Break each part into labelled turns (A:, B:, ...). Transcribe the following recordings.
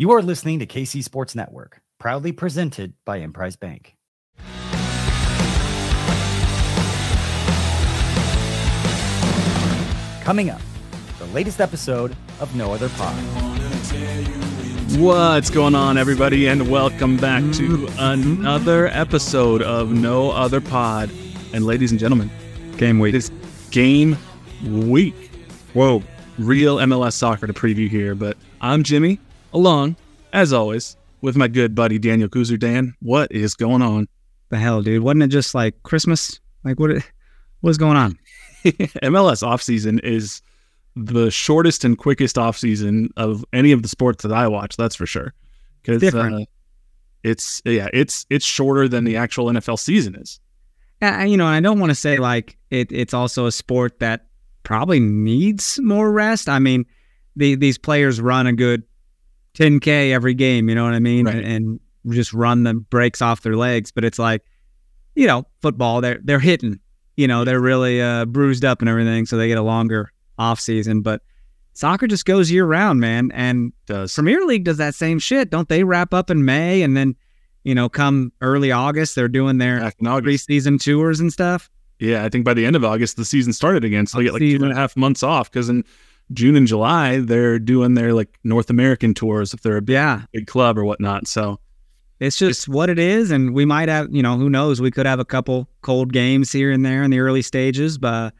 A: You are listening to KC Sports Network, proudly presented by Emprise Bank. Coming up, the latest episode of No Other Pod.
B: What's going on, everybody, and welcome back to another episode of No Other Pod. And ladies and gentlemen,
C: Game week.
B: It's game week. Whoa, real MLS soccer to preview here. But I'm Jimmy, along, as always, with my good buddy Daniel Kooser. Dan, what is going on?
C: The hell, dude? Wasn't it just like Christmas? Like what? What's going on?
B: MLS offseason is the shortest and quickest offseason of any of the sports that I watch. That's for sure. Because uh, it's yeah, it's it's shorter than the actual NFL season is.
C: Yeah, you know, I don't want to say like it. It's also a sport that probably needs more rest. I mean, the, these players run a good 10k every game. You know what I mean?
B: Right.
C: And, and just run the brakes off their legs. But it's like, you know, football. They're they're hitting. You know, they're really uh, bruised up and everything, so they get a longer off season. But soccer just goes year round, man. And
B: Does
C: Premier League does that same shit. Don't they wrap up in May and then, you know, come early August, they're doing their
B: back in August.
C: preseason tours and stuff?
B: Yeah, I think by the end of August the season started again, so they get like two
C: Season.
B: and a half months off. Because in June and July they're doing their like North American tours if they're a big,
C: Yeah.
B: big club or whatnot. So
C: It's just what it is. And we might have, you know, who knows? We could have a couple cold games here and there in the early stages. But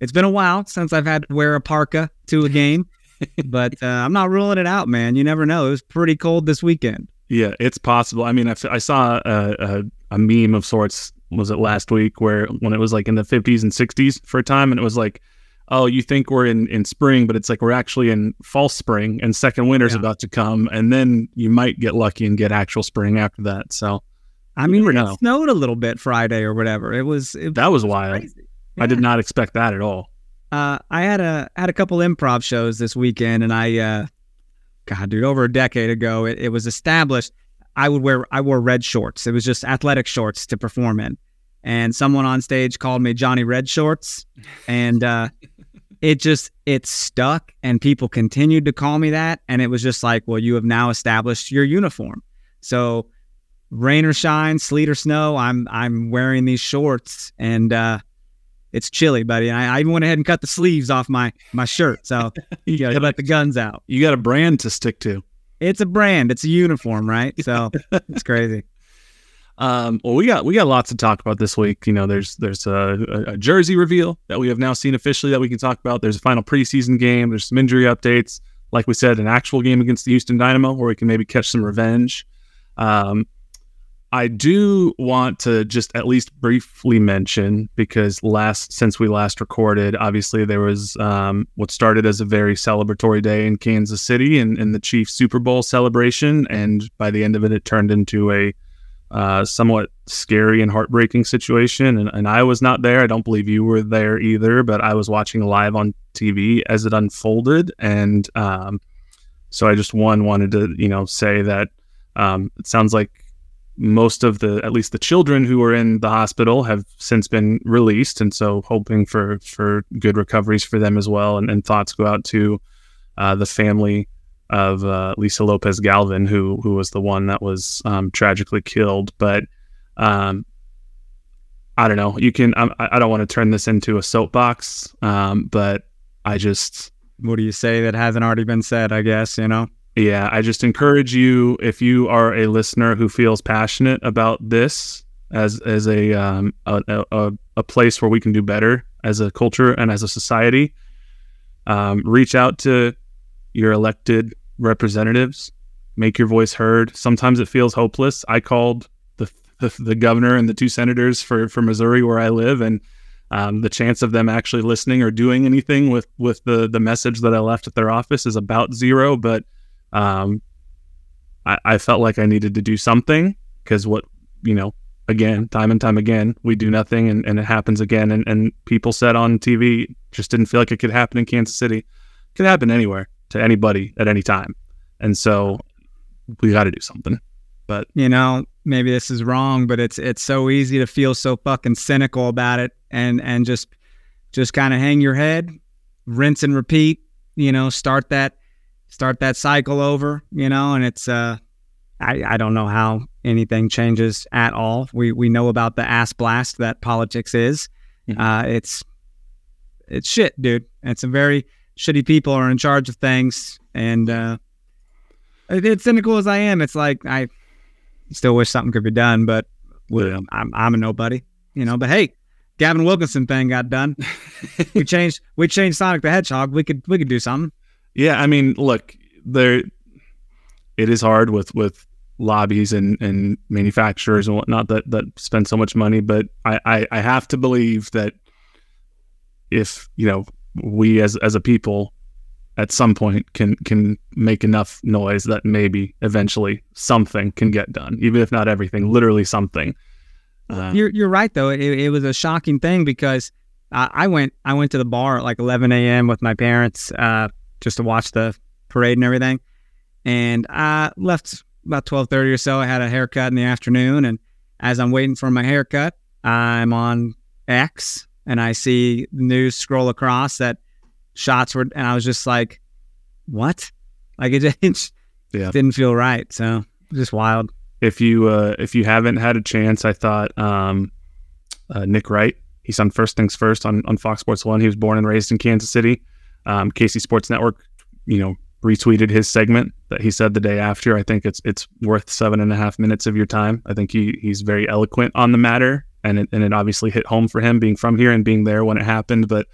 C: it's been a while since I've had to wear a parka to a game. but uh, I'm not ruling it out, man. You never know. It was pretty cold this weekend.
B: Yeah, it's possible. I mean, I, f- I saw a, a, a meme of sorts. Was it last week where when it was like in the 50s and 60s for a time, and it was like, oh, you think we're in in spring, but it's like we're actually in false spring, and second winter's
C: Yeah.
B: about to come, and then you might get lucky and get actual spring after that. So
C: I mean,
B: never
C: it snowed a little bit Friday or whatever. It was, it
B: that was wild.
C: crazy.
B: I did not expect that at all.
C: Uh, I had a had a couple improv shows this weekend, and I, uh, God, dude, over a decade ago, it, it was established. I would wear I wore red shorts. It was just athletic shorts to perform in, and someone on stage called me Johnny Red Shorts, and uh, it just it stuck, and people continued to call me that, and it was just like, well, you have now established your uniform, so rain or shine, sleet or snow, I'm I'm wearing these shorts, and uh, it's chilly, buddy. And I, I even went ahead and cut the sleeves off my my shirt, so
B: You
C: you gotta let the guns out.
B: you got a brand to stick to.
C: It's a brand, it's a uniform, right? So it's crazy.
B: Um, well, we got we got lots to talk about this week. You know, there's there's a, a, jersey reveal that we have now seen officially that we can talk about. There's a final preseason game. There's some injury updates. Like we said, an actual game against the Houston Dynamo where we can maybe catch some revenge. Um, I do want to just at least briefly mention because last since we last recorded, obviously there was um, what started as a very celebratory day in Kansas City and in the Chiefs Super Bowl celebration, and by the end of it, it turned into a uh, somewhat scary and heartbreaking situation. And, and I was not there. I don't believe you were there either, but I was watching live on TV as it unfolded. And um, so I just one wanted to, you know, say that um, it sounds like most of the, at least the children who were in the hospital have since been released. And so hoping for, for good recoveries for them as well. And, and thoughts go out to uh, the family of uh, Lisa Lopez Galvan, who who was the one that was um, tragically killed. But um, I don't know. You can. I, I don't want to turn this into a soapbox, um, but I just
C: What do you say that hasn't already been said? I guess you know.
B: yeah, I just encourage you if you are a listener who feels passionate about this as as a um, a, a, a place where we can do better as a culture and as a society. Um, reach out to your elected representatives, make your voice heard. Sometimes it feels hopeless. I called the the, the governor and the two senators for for Missouri where I live, and um, the chance of them actually listening or doing anything with with the the message that I left at their office is about zero. But um, I, I felt like I needed to do something because what you know again time and time again we do nothing and, and it happens again and, and people said on tv just didn't feel like it could happen in kansas city it could happen anywhere to anybody at any time and so we got to do something but
C: You know, maybe this is wrong, but it's it's so easy to feel so fucking cynical about it, and and just just kind of hang your head, rinse and repeat. You know, start that start that cycle over, you know, and it's uh I, I don't know how anything changes at all. We we know about the ass blast that politics is.
B: Mhm.
C: Uh it's it's shit, dude. It's a very shitty people are in charge of things and uh cynical as I am, it's like I still wish something could be done, but
B: well,
C: I'm I'm a nobody, you know. But hey, Gavin Wilkinson thing got done. we changed we changed Sonic the Hedgehog. We could we could do something.
B: Yeah, I mean, look, there it is hard with with lobbies and and manufacturers and whatnot that that spend so much money, but I I, I have to believe that if you know we as as a people at some point can can make enough noise that maybe eventually something can get done, even if not everything, literally something. Uh,
C: You're you're right though. It, it was a shocking thing because I, I went I went to the bar at like 11 a.m. with my parents uh, just to watch the parade and everything, and I left about 12:30 or so. I had a haircut in the afternoon, and as I'm waiting for my haircut, I'm on X and I see news scroll across that shots were, and I was just like, "What?" Like it just
B: Yeah.
C: didn't feel right. So just wild.
B: if you uh, if you haven't had a chance, I thought um, uh, Nick Wright. He's on First Things First on, on Fox Sports One. He was born and raised in Kansas City. Um, KC Sports Network, you know, retweeted his segment that he said the day after. I think it's it's worth seven and a half minutes of your time. I think he he's very eloquent on the matter, and it, and it obviously hit home for him being from here and being there when it happened. But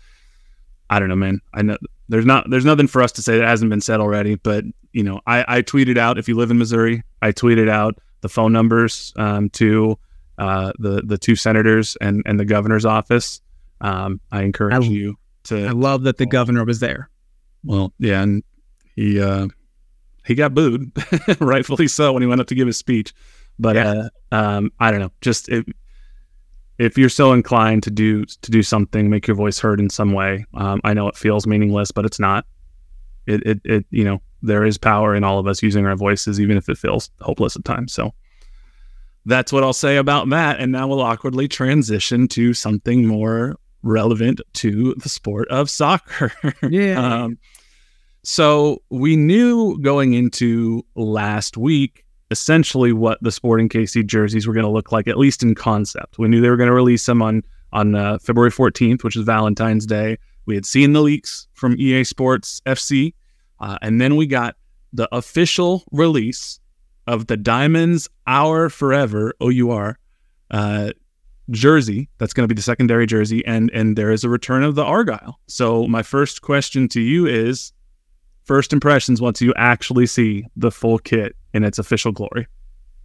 B: I don't know, man. I know there's not there's nothing for us to say that hasn't been said already. But you know, I, I tweeted out if you live in Missouri, I tweeted out the phone numbers um, to uh, the the two senators and and the governor's office. Um, I encourage
C: I-
B: you to.
C: I love that the governor was there.
B: well, yeah, and he uh, he got booed, rightfully so, when he went up to give his speech. But
C: Yeah.
B: uh, um, I don't know. Just if, if you're so inclined to do to do something, make your voice heard in some way. Um, I know it feels meaningless, but it's not. It, it it you know there is power in all of us using our voices, even if it feels hopeless at times. So that's what I'll say about that. And now we'll awkwardly transition to something more relevant to the sport of soccer.
C: Yeah.
B: Um, so we knew going into last week essentially what the Sporting KC jerseys were going to look like, at least in concept. We knew they were going to release them on on uh, February 14th, which is Valentine's Day. We had seen the leaks from EA Sports FC, uh, and then we got the official release of the Diamonds Our Forever OUR uh, jersey. That's going to be the secondary jersey, and and there is a return of the Argyle. So my first question to you is, first impressions once you actually see the full kit in its official glory.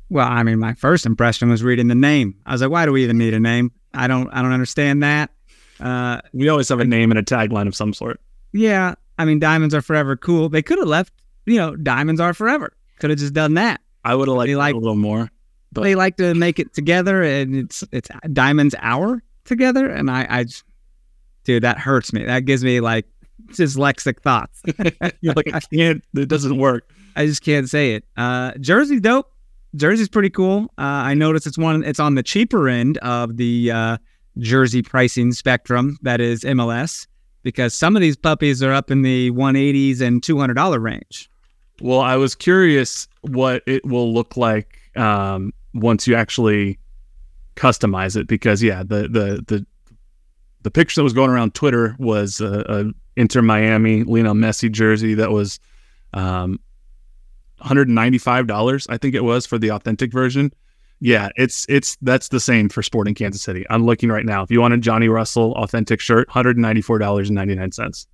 C: Well, I mean, my first impression was reading the name. I was like, why do we even need a name? I don't, I don't understand that. Uh,
B: We always have a name and a tagline of some sort.
C: yeah, I mean, diamonds are forever cool. They could have left, you know, diamonds are forever. Could have just done that.
B: I would have liked a little more. But-
C: they like to make it together, and it's it's diamonds hour together, and I, I, just- dude, that hurts me. That gives me like dyslexic thoughts.
B: You're like, I can't. It doesn't work.
C: I just can't say it. Uh, Jersey dope. Jersey's pretty cool. Uh, I noticed it's one. It's on the cheaper end of the uh, jersey pricing spectrum. That is MLS because some of these puppies are up in the 180s and 200 dollar range.
B: Well, I was curious what it will look like um, once you actually customize it, because yeah, the the the the picture that was going around Twitter was a, a Inter Miami Lionel Messi jersey that was um, 195 dollars, I think it was for the authentic version. Yeah, it's it's that's the same for Sporting Kansas City. I'm looking right now. If you want a Johnny Russell authentic shirt, 194 dollars and 99 cents.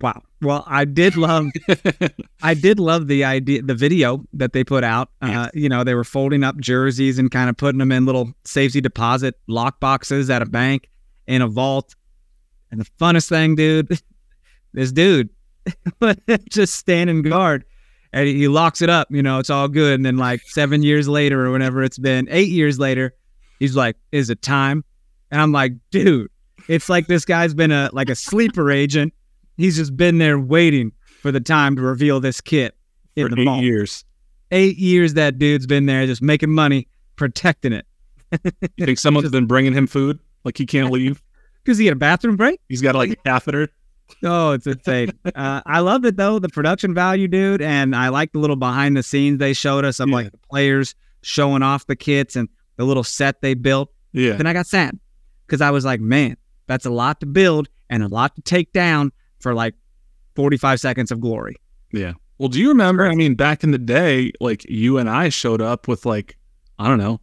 C: Wow. Well, I did love I did love the idea, the video that they put out. Uh, you know, they were folding up jerseys and kind of putting them in little safety deposit lock boxes at a bank in a vault. And the funnest thing, dude, this dude just standing guard and he locks it up. You know, it's all good. And then, like seven years later, or whenever it's been, eight years later, he's like, "Is it time?" And I'm like, "Dude, it's like this guy's been a like a sleeper agent." He's just been there waiting for the time to reveal this kit in
B: For
C: the
B: eight years.
C: Eight years that dude's been there just making money, protecting it.
B: You think someone's been bringing him food? Like he can't leave?
C: Because he had a bathroom break?
B: He's got like a catheter.
C: Oh, it's insane. uh, I loved it though, the production value, dude, and I like the little behind the scenes they showed us of
B: Yeah.
C: like the players showing off the kits and the little set they built.
B: Yeah.
C: Then I got sad because I was like, man, that's a lot to build and a lot to take down for like 45 seconds of glory.
B: Yeah. Well, do you remember? I mean, back in the day, like you and I showed up with like, I don't know,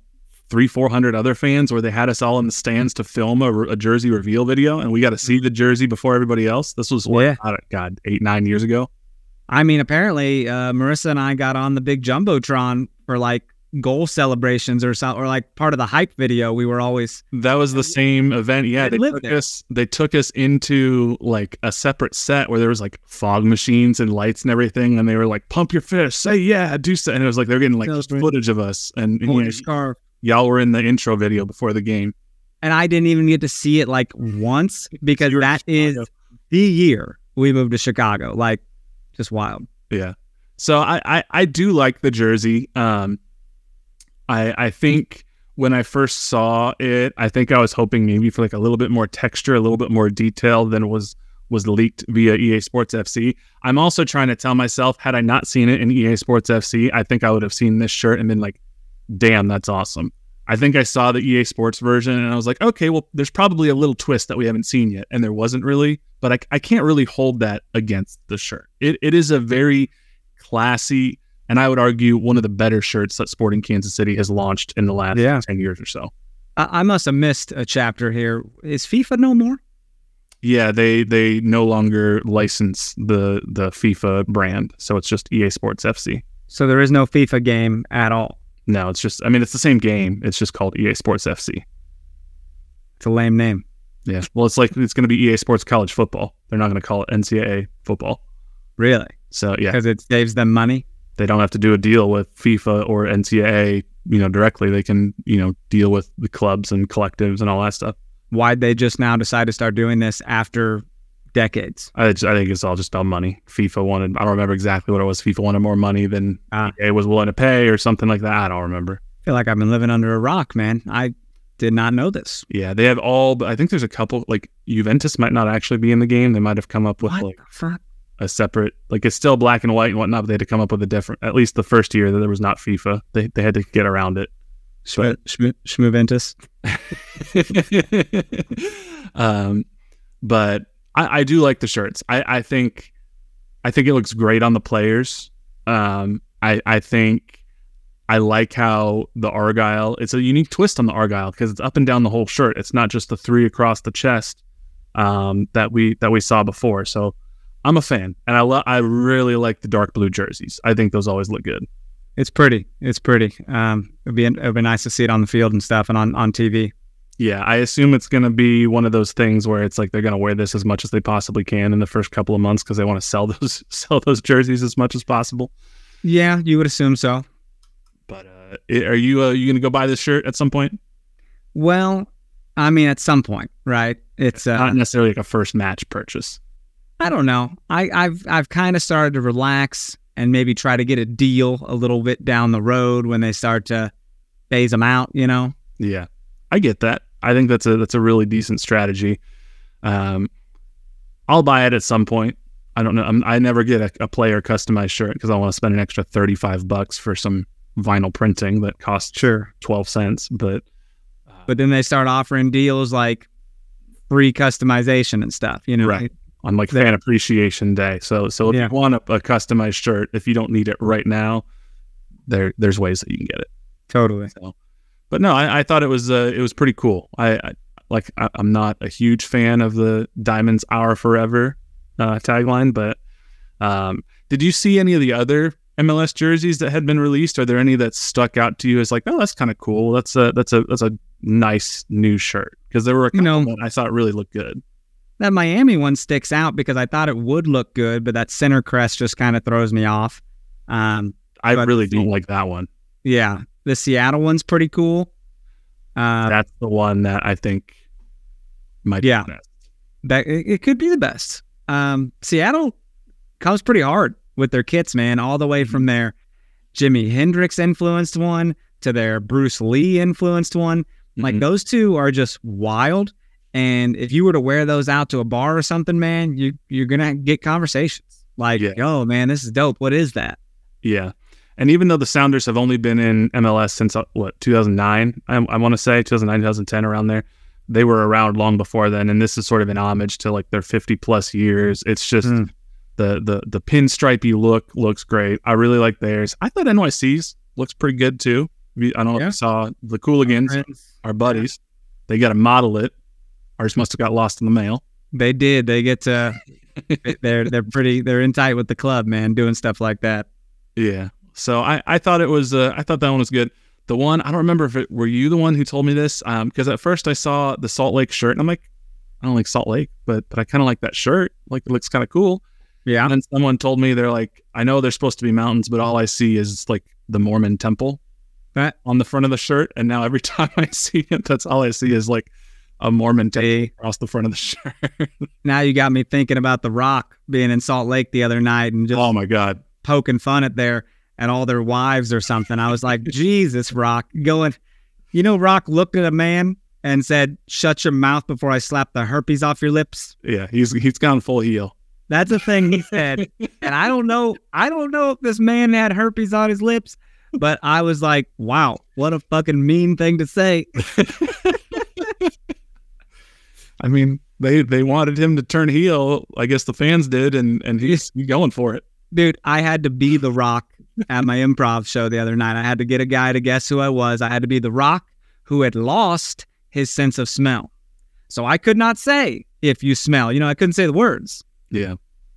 B: three, 400 other fans where they had us all in the stands to film a, a jersey reveal video and we got to see the jersey before everybody else. This was what,
C: Yeah.
B: God, eight, nine years ago.
C: I mean, apparently, uh, Marissa and I got on the big jumbotron for like goal celebrations or something, or like part of the hype video. We were always
B: That was the same event. Yeah. They took
C: there.
B: us, they took us into like a separate set where there was like fog machines and lights and everything. And they were like, pump your fist, say yeah, do so. And it was like, they're getting like
C: Celebrate.
B: footage of us. And, and yeah,
C: a scarf.
B: Y'all were in the intro video before the game.
C: and I didn't even get to see it like once because that is the year we moved to Chicago. Like, just wild.
B: Yeah. So I, I, I do like the jersey. Um, I I think when I first saw it, I think I was hoping maybe for like a little bit more texture, a little bit more detail than was was leaked via EA Sports FC. I'm also trying to tell myself, had I not seen it in EA Sports FC, I think I would have seen this shirt and been like, damn, that's awesome. I think I saw the EA Sports version and I was like, okay, well, there's probably a little twist that we haven't seen yet. And there wasn't really, but I, I can't really hold that against the shirt. It, it is a very classy, and I would argue one of the better shirts that Sporting Kansas City has launched in the last
C: Yeah.
B: 10 years or so.
C: I, I must have missed a chapter here. Is FIFA no more?
B: Yeah, they they no longer license the the FIFA brand, so it's just EA Sports FC.
C: So there is no FIFA game at all.
B: No, it's just I mean it's the same game. It's just called EA Sports FC.
C: It's a lame name.
B: Yeah. Well, it's like it's going to be EA Sports College Football. They're not going to call it NCAA football.
C: Really?
B: So yeah,
C: Because it saves them money.
B: they don't have to do a deal with FIFA or NCAA, you know, directly. They can you know deal with the clubs and collectives and all that stuff.
C: Why'd they just now decide to start doing this after decades?
B: I, just, I think it's all just about money. FIFA wanted, I don't remember exactly what it was. FIFA wanted more money than
C: Ah.
B: EA was willing to pay or something like that. I don't remember.
C: I feel like I've been living under a rock, man. I did not know this.
B: Yeah, they have all, I think there's a couple, like Juventus might not actually be in the game. They might have come up with
C: What
B: like
C: fuck?
B: a separate, like it's still black and white and whatnot, but they had to come up with a different, at least the first year that there was not FIFA. They, they had to get around it.
C: Schmo- Schmo- Schmoventus.
B: um, but I, I do like the shirts. I, I think I think it looks great on the players. Um, I I think I like how the argyle. It's a unique twist on the argyle because it's up and down the whole shirt. It's not just the three across the chest um, that we that we saw before. So I'm a fan, and I lo- I really like the dark blue jerseys. I think those always look good.
C: It's pretty. It's pretty. Um, it'd be it'd be nice to see it on the field and stuff and on, on TV.
B: Yeah, I assume it's going to be one of those things where it's like they're going to wear this as much as they possibly can in the first couple of months because they want to sell those sell those jerseys as much as possible.
C: Yeah, you would assume so.
B: But uh, are you uh, you going to go buy this shirt at some point?
C: Well, I mean, at some point, right? It's uh,
B: Not necessarily like a first match purchase.
C: I don't know. I, I've I've kind of started to relax and maybe try to get a deal a little bit down the road when they start to phase them out. You know,
B: Yeah, I get that. I think that's a that's a really decent strategy. Um, I'll buy it at some point. I don't know. I'm, I never get a, a player customized shirt because I want to spend an extra thirty five bucks for some vinyl printing that costs
C: sure.
B: twelve cents. But
C: But then they start offering deals like free customization and stuff. You know,
B: Right. on like fan appreciation day. So so if
C: Yeah.
B: you want a, a customized shirt, if you don't need it right now, there there's ways that you can get it.
C: Totally.
B: But no, I, I thought it was uh, it was pretty cool. I, I like I, I'm not a huge fan of the diamonds are forever uh, tagline, but um, did you see any of the other MLS jerseys that had been released? Are there any that stuck out to you as like, oh, that's kind of cool. That's a that's a that's a nice new shirt because there were a
C: You
B: couple
C: know-
B: that I thought really looked good.
C: That Miami one sticks out because I thought it would look good, but that center crest just kind of throws me off. Um,
B: I really don't like that one.
C: yeah, the Seattle one's pretty cool. Uh,
B: That's the one that I think might
C: Yeah.
B: be best.
C: that it, could be the best. Um, Seattle comes pretty hard with their kits, man, all the way from their Jimi Hendrix influenced one to their Bruce Lee influenced one. Like
B: Mhm.
C: those two are just wild. And if you were to wear those out to a bar or something, man, you you're gonna get conversations like,
B: Yeah.
C: "Yo, man, this is dope. What is that?"
B: Yeah. And even though the Sounders have only been in MLS since uh, what 2009, I, I want to say 2009, 2010, around there, they were around long before then. And this is sort of an homage to like their 50 plus years. It's just
C: Mm.
B: the the the pinstripey look looks great. I really like theirs. I thought NYC's looks pretty good too. I don't know
C: Yeah.
B: if you saw the Cooligans, our buddies. They got to model it. Ours must have got lost in the mail.
C: They did. They get to. they're they're pretty. They're in tight with the club, man, doing stuff like that.
B: Yeah. So I, I thought it was uh, I thought that one was good. The one I don't remember if it were you the one who told me this um because at first I saw the Salt Lake shirt and I'm like I don't like Salt Lake but but I kind of like that shirt like it looks kind of cool
C: Yeah.
B: and then someone told me they're like I know they're supposed to be mountains but all I see is like the Mormon temple
C: Right.
B: on the front of the shirt and now every time I see it that's all I see is like a Mormon temple
C: Hey,
B: across the front of the shirt.
C: now you got me thinking about The Rock being in Salt Lake the other night and just
B: oh my god.
C: poking fun at their at all their wives or something. I was like, Jesus, Rock, going. You know, Rock looked at a man and said, "Shut your mouth before I slap the herpes off your lips."
B: Yeah, he's he's gone full heel.
C: That's a thing he said, and I don't know. I don't know if this man had herpes on his lips, but I was like, "Wow, what a fucking mean thing to say."
B: I mean, they they wanted him to turn heel. I guess the fans did, and and he's, he's going for it.
C: Dude, I had to be the Rock at my improv show the other night. I had to get a guy to guess who I was. I had to be the Rock who had lost his sense of smell. So I could not say if you smell. You know, I couldn't say the words.
B: Yeah.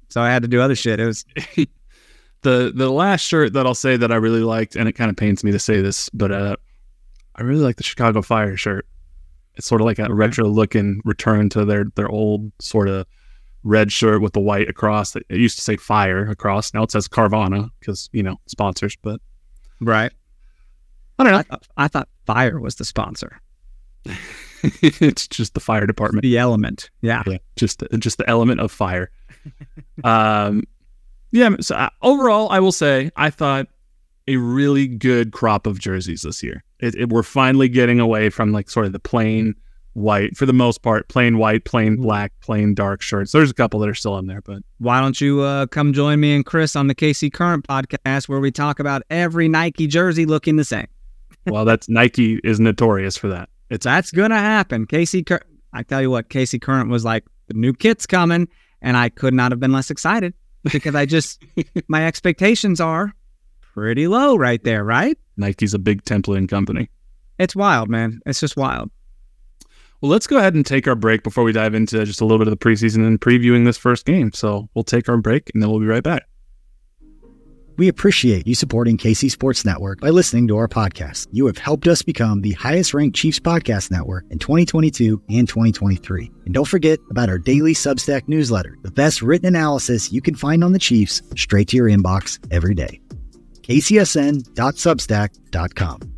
C: So I had to do other shit. It was
B: The the last shirt that I'll say that I really liked, and it kind of pains me to say this, but uh, I really like the Chicago Fire shirt. It's sort of like a retro looking return to their their old sort of red shirt with the white across. It used to say Fire across. Now it says Carvana because you know sponsors. But
C: right.
B: I don't know.
C: I thought, I thought fire was the sponsor.
B: it's just the fire department.
C: The element. Yeah.
B: yeah, just just the element of fire. um, yeah. So uh, overall, I will say I thought a really good crop of jerseys this year. It, it, we're finally getting away from like sort of the plain white, for the most part, plain white, plain black, plain dark shirts. There's a couple that are still in there, but
C: Why don't you uh, come join me and Chris on the KC Current podcast where we talk about every Nike jersey looking the same?
B: well, that's Nike is notorious for that. It's
C: That's gonna happen. Casey, Cur- I tell you what, KC Current was like, the new kit's coming, and I could not have been less excited because I just my expectations are pretty low right there, right?
B: Nike's a big templating company.
C: It's wild, man. It's just wild.
B: Well, let's go ahead and take our break before we dive into just a little bit of the preseason and previewing this first game. So we'll take our break and then we'll be right back.
A: We appreciate you supporting KC Sports Network by listening to our podcast. You have helped us become the highest ranked Chiefs podcast network in 2022 and 2023. And don't forget about our daily Substack newsletter, the best written analysis you can find on the Chiefs straight to your inbox every day. kcsn.substack.com.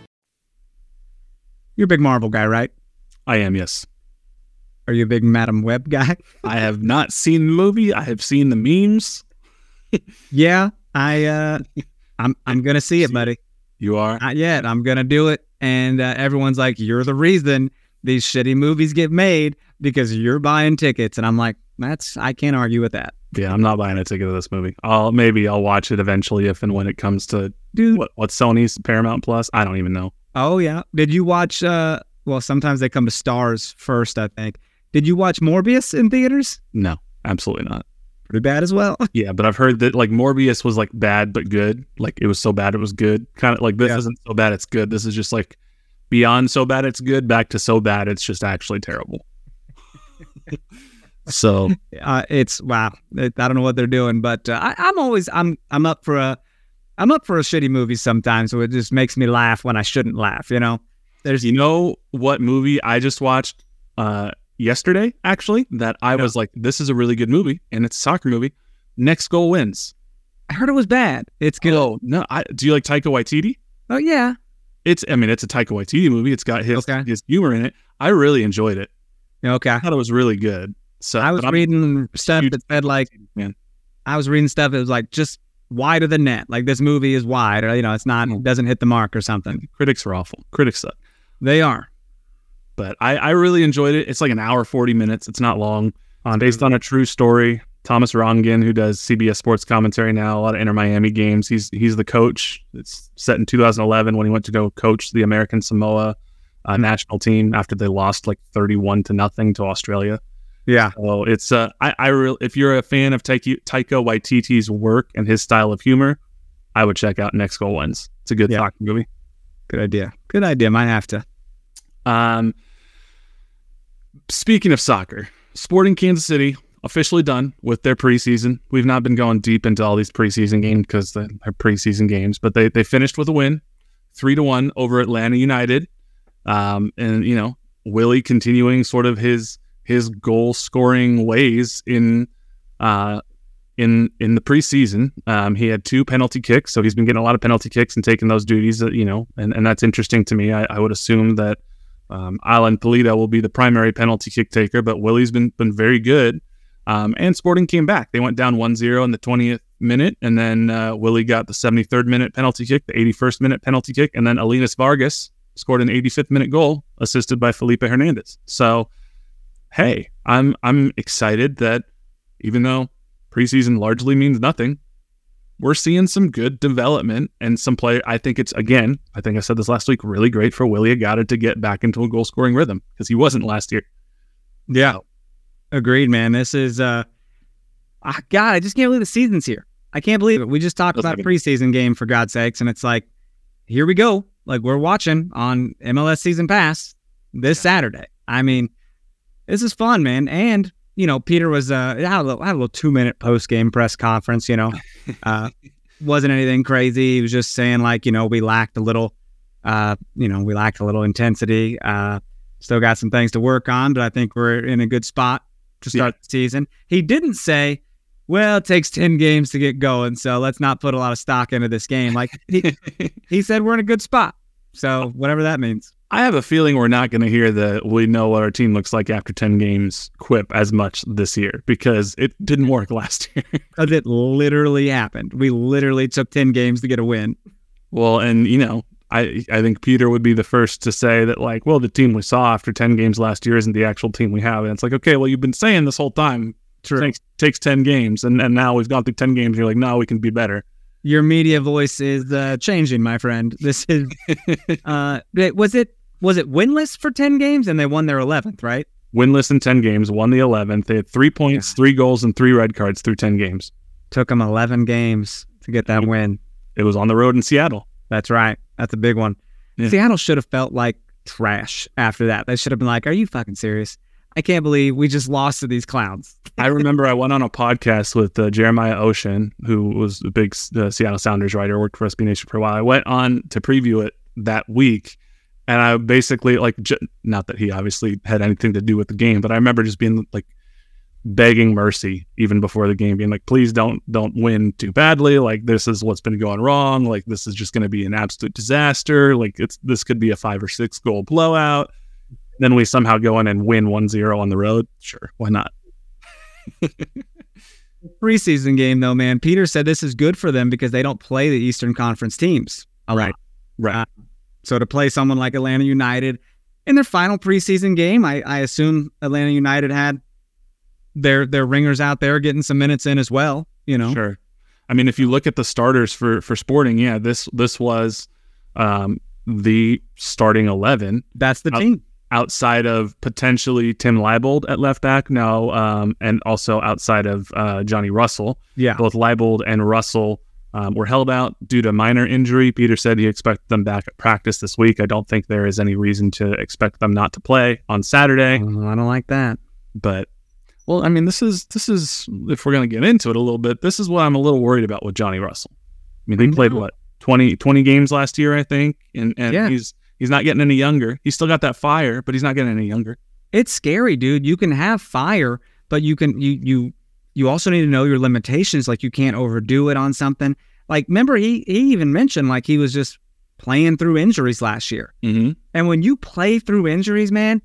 C: You're a big Marvel guy, right?
B: I am, yes.
C: Are you a big Madame Web guy?
B: I have not seen the movie. I have seen the memes.
C: yeah, I uh I'm I'm gonna see it, buddy.
B: You are?
C: Not yet. I'm gonna do it. And uh, everyone's like, "You're the reason these shitty movies get made because you're buying tickets." And I'm like, "That's I can't argue with that."
B: Yeah, I'm not buying a ticket to this movie. I'll maybe I'll watch it eventually if and when it comes to dude what what Sony's Paramount Plus. I don't even know.
C: Oh yeah. Did you watch? uh Well, sometimes they come to Starz first. I think. Did you watch Morbius in theaters?
B: No, absolutely not.
C: Pretty bad as well.
B: Yeah, but I've heard that like Morbius was like bad but good. Like it was so bad it was good. Kind of like this
C: Yeah.
B: isn't so bad it's good. This is just like beyond so bad it's good, back to so bad it's just actually terrible. so
C: uh, it's wow. I don't know what they're doing, but uh, I, I'm always I'm I'm up for a I'm up for a shitty movie sometimes. So it just makes me laugh when I shouldn't laugh. You know, there's
B: you know what movie I just watched uh yesterday actually that I
C: Yeah.
B: was like this is a really good movie and it's a soccer movie. Next goal wins.
C: I heard it was bad. It's good.
B: Oh, no, I, do you like Taika Waititi?
C: Oh yeah.
B: It's I mean it's a Taika Waititi movie. It's got his
C: Okay.
B: his humor in it. I really enjoyed it.
C: Okay.
B: I thought it was really good. So
C: I was reading stuff that said like
B: man.
C: I was reading stuff that was like just wide of the net. Like this movie is wide, or you know, it's not
B: Hmm.
C: doesn't hit the mark or something.
B: critics are awful. Critics suck.
C: They are.
B: But I, I really enjoyed it. It's like an hour forty minutes. It's not long. Um, based on a true story. Thomas Rongen, who does CBS Sports commentary now, a lot of Inter Miami games. He's he's the coach. It's set in 2011 when he went to go coach the American Samoa uh, national team after they lost like 31 to nothing to Australia.
C: Yeah.
B: So it's uh, I I re- if you're a fan of Taika, Taika Waititi's work and his style of humor, I would check out Next Goal Wins. It's a good
C: Yeah.
B: soccer movie.
C: Good idea. Good idea. Might have to.
B: Um, speaking of soccer, Sporting Kansas City officially done with their preseason. We've not been going deep into all these preseason games because they're preseason games, but they they finished with a win, three to one over Atlanta United. Um, and you know Willy continuing sort of his his goal scoring ways in uh in in the preseason. Um, he had two penalty kicks, so he's been getting a lot of penalty kicks and taking those duties. uh, You know, and and that's interesting to me. I, I would assume that um, Alan Pulido will be the primary penalty kick taker, but Willy's been been very good. Um, and Sporting came back. They went down 1-0 in the 20th minute, and then uh, Willy got the 73rd minute penalty kick, the 81st minute penalty kick, and then Alenis Vargas scored an 85th minute goal, assisted by Felipe Hernandez. So, hey, I'm I'm excited that even though preseason largely means nothing, we're seeing some good development and some play. I think it's again, I think I said this last week, really great for Willy Agada to get back into a goal scoring rhythm because he wasn't last year.
C: Yeah. Agreed, man. This is uh ah, God, I just can't believe the season's here. I can't believe it. We just talked about
B: like
C: a preseason game for God's sakes, and it's like, here we go. Like we're watching on MLS season pass this Saturday. I mean, this is fun, man. And you know, Peter was uh had a little, had a little two minute post game press conference. You know, uh, wasn't anything crazy. He was just saying like, you know, we lacked a little, uh, you know, we lacked a little intensity. Uh, still got some things to work on, but I think we're in a good spot to start the season. He didn't say, well, it takes 10 games to get going, so let's not put a lot of stock into this game. Like he, he said we're in a good spot. So whatever that means.
B: I have a feeling we're not going to hear the "we know what our team looks like after ten games" quip as much this year because it didn't work last year.
C: Because it literally happened. We literally took 10 games to get a win.
B: well, and you know, I I think Peter would be the first to say that like, well, the team we saw after ten games last year isn't the actual team we have, and it's like, okay, well, you've been saying this whole time.
C: True.
B: Takes, takes ten games, and and now we've gone through ten games. And you're like, no, we can be better.
C: Your media voice is uh, changing, my friend. This is uh, was it was it winless for 10 games and they won their 11th, right?
B: Winless in ten games, won the eleventh. They had three points, three goals, and three red cards through ten games.
C: Took them 11 games to get that win.
B: It was on the road in Seattle.
C: That's right. That's a big one.
B: Yeah.
C: Seattle should have felt like trash after that. They should have been like, "Are you fucking serious? I can't believe we just lost to these clowns."
B: I remember I went on a podcast with uh, Jeremiah Oshan, who was a big uh, Seattle Sounders writer, worked for SB Nation for a while. I went on to preview it that week, and I basically like, j- not that he obviously had anything to do with the game, but I remember just being like begging mercy even before the game, being like, "Please don't don't win too badly. Like this is what's been going wrong. Like this is just going to be an absolute disaster. Like it's this could be a five or six goal blowout." Then we somehow go in and win 1-0 on the road. Sure, why not?
C: Preseason game though, man. Peter said this is good for them because they don't play the Eastern Conference teams. All right.
B: Right.
C: Uh, so to play someone like Atlanta United in their final preseason game, I, I assume Atlanta United had their their ringers out there getting some minutes in as well. You know,
B: Sure. I mean, if you look at the starters for for Sporting, yeah, this this was um, the starting eleven
C: that's the team.
B: outside of potentially Tim Leibold at left back now, um, and also outside of uh, Johnny Russell.
C: Yeah,
B: Both Leibold and Russell um, were held out due to minor injury. Peter said he expected them back at practice this week. I don't think there is any reason to expect them not to play on Saturday.
C: Oh, I don't like that.
B: but well, I mean, this is this is if we're gonna get into it a little bit, this is what I'm a little worried about with Johnny Russell. I mean, they
C: I
B: played what 20, 20 games last year, I think, and and
C: Yeah.
B: he's he's not getting any younger. He's still got that fire, but he's not getting any younger.
C: It's scary, dude. You can have fire, but you can you you you also need to know your limitations. Like you can't overdo it on something. Like remember he he even mentioned like he was just playing through injuries last year.
B: Mm-hmm.
C: And when you play through injuries, man,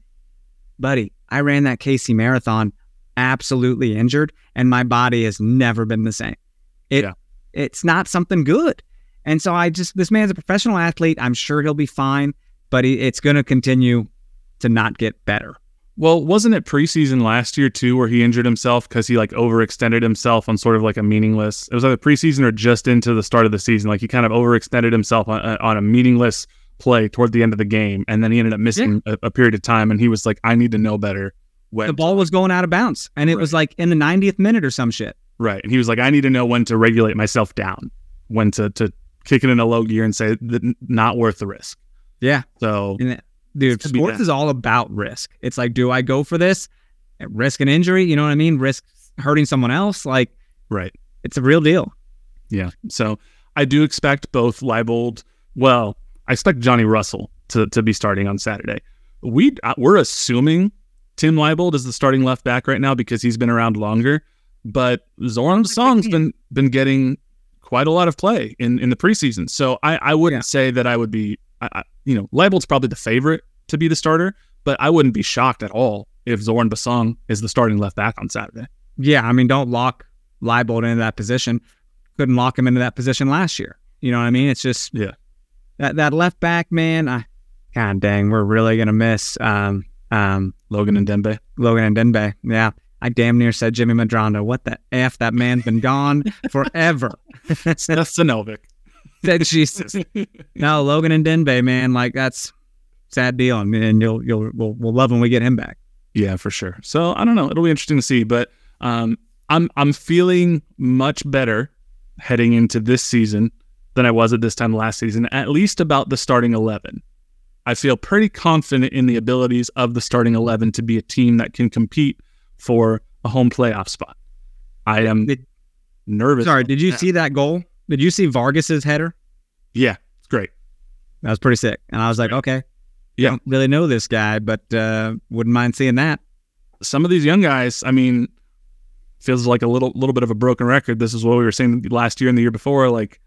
C: buddy, I ran that KC marathon absolutely injured, and my body has never been the same. It
B: Yeah.
C: it's not something good. And so I just this man's a professional athlete. I'm sure he'll be fine, but he, it's going to continue to not get better.
B: Well, wasn't it preseason last year too, where he injured himself because he like overextended himself on sort of like a meaningless? It was either preseason or just into the start of the season. Like he kind of overextended himself on, uh, on a meaningless play toward the end of the game, and then he ended up missing a, a period of time. And he was like, "I need to know better." When
C: The ball was going out of bounds, and it was like in the 90th minute or some shit.
B: Right. And he was like, I need to know when to regulate myself down, when to, to kick it in a low gear and say that not worth the risk.
C: Yeah,
B: So
C: dude,
B: It's gonna be
C: sports is all about risk. It's like, do I go for this? Risk an injury? You know what I mean? Risk hurting someone else? Like,
B: right.
C: it's a real deal.
B: Yeah. So I do expect both Leibold. Well, I expect Johnny Russell to, to be starting on Saturday. We uh, we're assuming Tim Leibold is the starting left back right now because he's been around longer. But Zorhan Bassong's been been getting quite a lot of play in, in the preseason. So I, I wouldn't
C: Yeah.
B: say that I would be, I, you know, Leibold's probably the favorite to be the starter, but I wouldn't be shocked at all if Zorhan Bassong is the starting left back on Saturday.
C: Yeah, I mean, don't lock Leibold into that position. Couldn't lock him into that position last year. You know what I mean? It's just
B: Yeah.
C: that that left back man. I, God dang, we're really gonna miss um um
B: Logan Ndenbe.
C: Logan Ndenbe. Yeah, I damn near said Jimmy Medranda. What the f? That man's been gone forever.
B: That's Sanovic.
C: Said Jesus. No, Logan Ndenbe, man. Like that's sad deal, and, you'll you'll we'll, we'll love when we get him back.
B: Yeah, for sure. So I don't know. It'll be interesting to see, but um, I'm I'm feeling much better heading into this season than I was at this time last season. At least about the starting eleven. I feel pretty confident in the abilities of the starting eleven to be a team that can compete for a home playoff spot. I am
C: Did-
B: nervous.
C: Sorry, did you
B: Yeah.
C: see that goal? Did you see Vargas's header?
B: Yeah, it's great.
C: That was pretty sick. And I was like, okay,
B: Yeah.
C: don't really know this guy, but uh, wouldn't mind seeing that.
B: some of these young guys, I mean, feels like a little little bit of a broken record. This is what we were saying last year and the year before. Like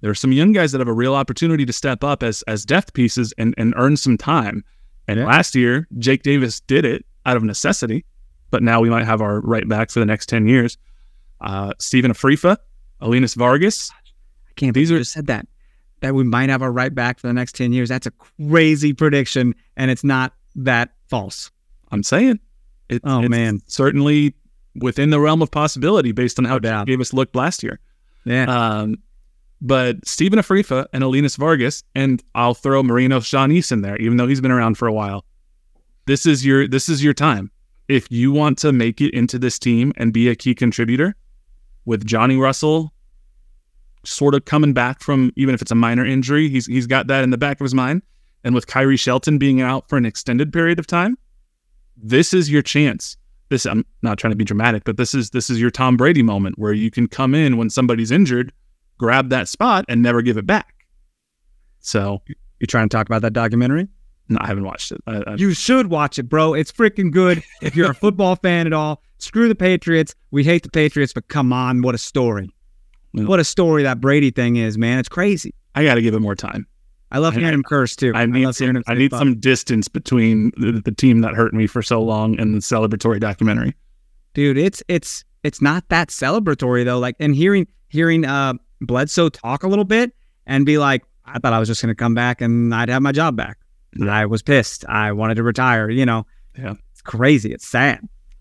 B: There are some young guys that have a real opportunity to step up as as depth pieces and and earn some time. And
C: Yeah.
B: last year, Jake Davis did it out of necessity, but now we might have our right back for the next ten years. Uh, Stephen Afrifa, Alenis Vargas.
C: Can't
B: These
C: believe you
B: are-
C: just said that. That we might have our right back for the next 10 years. That's a crazy prediction, and it's not that false.
B: I'm saying, it,
C: Oh,
B: it's
C: man.
B: certainly within the realm of possibility based on how. Jake Davis looked last year.
C: Yeah.
B: Um, but Stephen Afrifa and Alenis Vargas, and I'll throw Marino Shawnice in there, even though he's been around for a while. This is your this is your time. If you want to make it into this team and be a key contributor, with Johnny Russell sort of coming back from even if it's a minor injury, he's he's got that in the back of his mind. And with Khiry Shelton being out for an extended period of time, this is your chance. This I'm not trying to be dramatic, but this is this is your Tom Brady moment where you can come in when somebody's injured, grab that spot, and never give it back. So
C: you trying to talk about that documentary?
B: no, I haven't watched it. I, I,
C: You should watch it, bro. It's freaking good. If you're a football fan at all, screw the Patriots. We hate the Patriots, but come on, what a story. What a story that Brady thing is, man. It's crazy.
B: I got to give it more time.
C: I love
B: I-
C: hearing him curse too.
B: I need some, I need some distance between the, the team that hurt me for so long and the celebratory documentary.
C: dude it's it's it's not that celebratory though like and hearing hearing uh bledsoe talk a little bit and be like i thought i was just going to come back and i'd have my job back and i was pissed i wanted to retire you know
B: Yeah.
C: it's crazy it's sad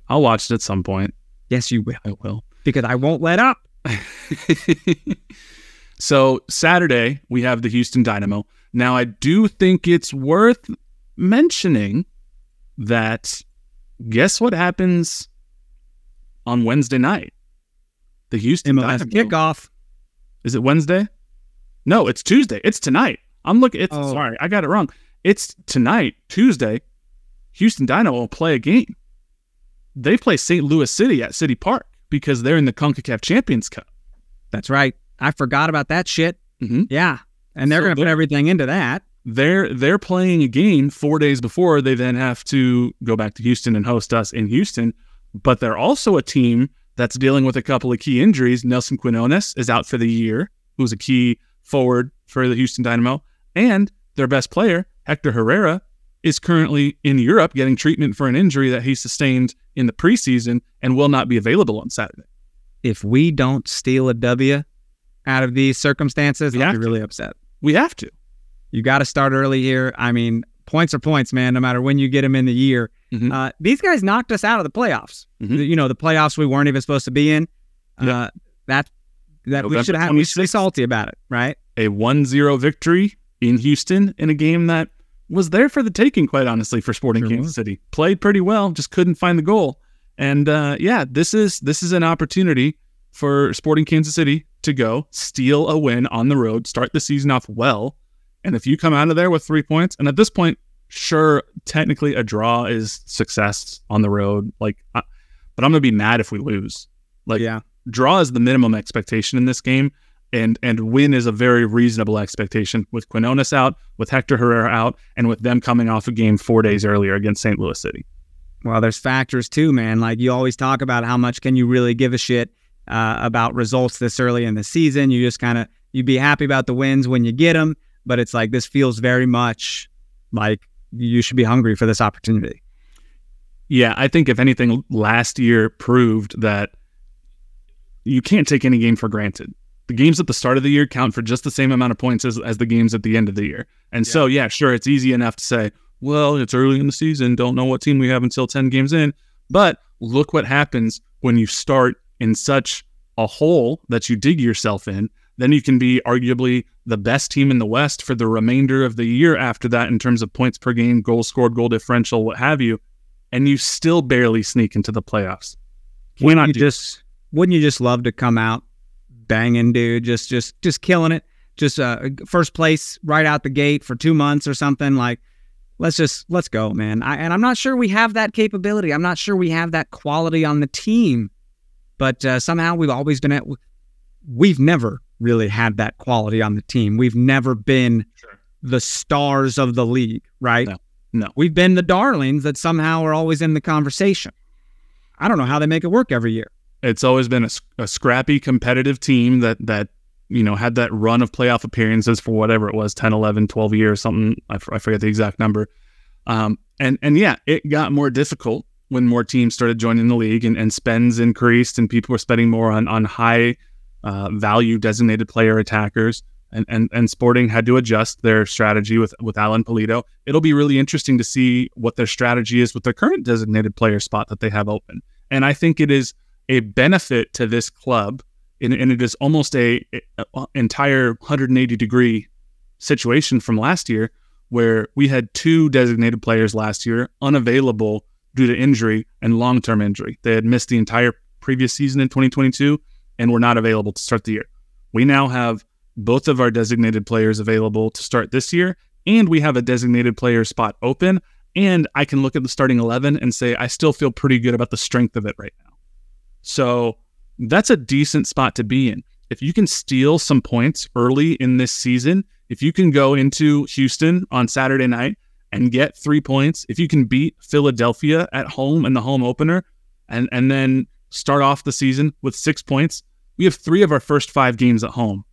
B: I'll watch it at some point.
C: yes you will
B: I will.
C: because i won't let up
B: so Saturday we have the Houston Dynamo. Now I do think it's worth mentioning that guess what happens on Wednesday night? The Houston
C: mls
B: Dynamo.
C: kickoff
B: Is it Wednesday? No, it's Tuesday. It's tonight. I'm looking. It's
C: Oh.
B: sorry, I got it wrong. It's tonight, Tuesday. Houston Dynamo will play a game. They play St. Louis City at City Park because they're in the Concacaf Champions Cup.
C: that's right i forgot about that shit
B: Mhm.
C: yeah and they're
B: So
C: going to put everything into that
B: They're they're playing a game four days before they then have to go back to Houston and host us in Houston. But they're also a team that's dealing with a couple of key injuries. Nelson Quinones is out for the year, who's a key forward for the Houston Dynamo, and their best player, Hector Herrera, is currently in Europe getting treatment for an injury that he sustained in the preseason and will not be available on Saturday.
C: if we don't steal a w out of these circumstances
B: We
C: i'll be
B: to.
C: really upset
B: We have to.
C: You got to start early here. I mean, points are points, man. No matter when you get them in the year.
B: Mhm.
C: Uh, these guys knocked us out of the playoffs.
B: Mhm.
C: You know, the playoffs we weren't even supposed to be in. Uh,
B: Yeah.
C: that that we should have. We should be salty about it, right?
B: a 1-0 victory in Houston in a game that was there for the taking, quite honestly, for Sporting
C: Sure
B: Kansas
C: was.
B: City. Played pretty well, just couldn't find the goal. And uh, yeah, this is this is an opportunity for Sporting Kansas City to go steal a win on the road, start the season off well. And if you come out of there with three points, and at this point, sure, technically a draw is success on the road. Like, I, but I'm gonna be mad if we lose. Like,
C: yeah.
B: draw is the minimum expectation in this game, and and win is a very reasonable expectation with Quinones out, with Hector Herrera out, and with them coming off a game four days earlier against St. Louis City.
C: Well, there's factors too, man. Like you always talk about how much can you really give a shit uh, about results this early in the season. You just kind of you'd be happy about the wins when you get them, but it's like this feels very much like you should be hungry for this opportunity.
B: Yeah, I think if anything, last year proved that you can't take any game for granted. The games at the start of the year count for just the same amount of points as, as the games at the end of the year. And so, yeah, sure, it's easy enough to say, well, it's early in the season, don't know what team we have until 10 games in. But look what happens when you start in such a hole that you dig yourself in. Then you can be arguably the best team in the West for the remainder of the year after that in terms of points per game, goals scored, goal differential, what have you and you still barely sneak into the playoffs. Why not
C: just wouldn't you just love to come out banging, dude? Just just just killing it. Just uh, first place right out the gate for two months or something. Like, let's just let's go, man. I, and I'm not sure we have that capability. I'm not sure we have that quality on the team. But uh, somehow we've always been at. We've never really had that quality on the team. We've never been
B: Sure.
C: the stars of the league, right?
B: No. No.
C: We've been the darlings that somehow are always in the conversation. I don't know how they make it work every year.
B: It's always been a scrappy, competitive team that that you know, had that run of playoff appearances for whatever it was 10, 11, 12 years, something. I, f- I forget the exact number. Um, and, and yeah, it got more difficult when more teams started joining the league and, and spends increased and people were spending more on, on high uh, value designated player attackers. And, and, and Sporting had to adjust their strategy with, with Alan Pulido It'll be really interesting to see what their strategy is with their current designated player spot that they have open. And I think it is a benefit to this club and, and it is almost a, a, entire 180 degree situation from last year where we had two designated players last year unavailable due to injury and long-term injury. They had missed the entire previous season in 2022 and were not available to start the year. We now have both of our designated players available to start this year and we have a designated player spot open and i can look at the starting 11 and say i still feel pretty good about the strength of it right now so that's a decent spot to be in. If you can steal some points early in this season, if you can go into Houston on Saturday night and get three points, if you can beat Philadelphia at home in the home opener and, and then start off the season with six points, we have three of our first five games at home.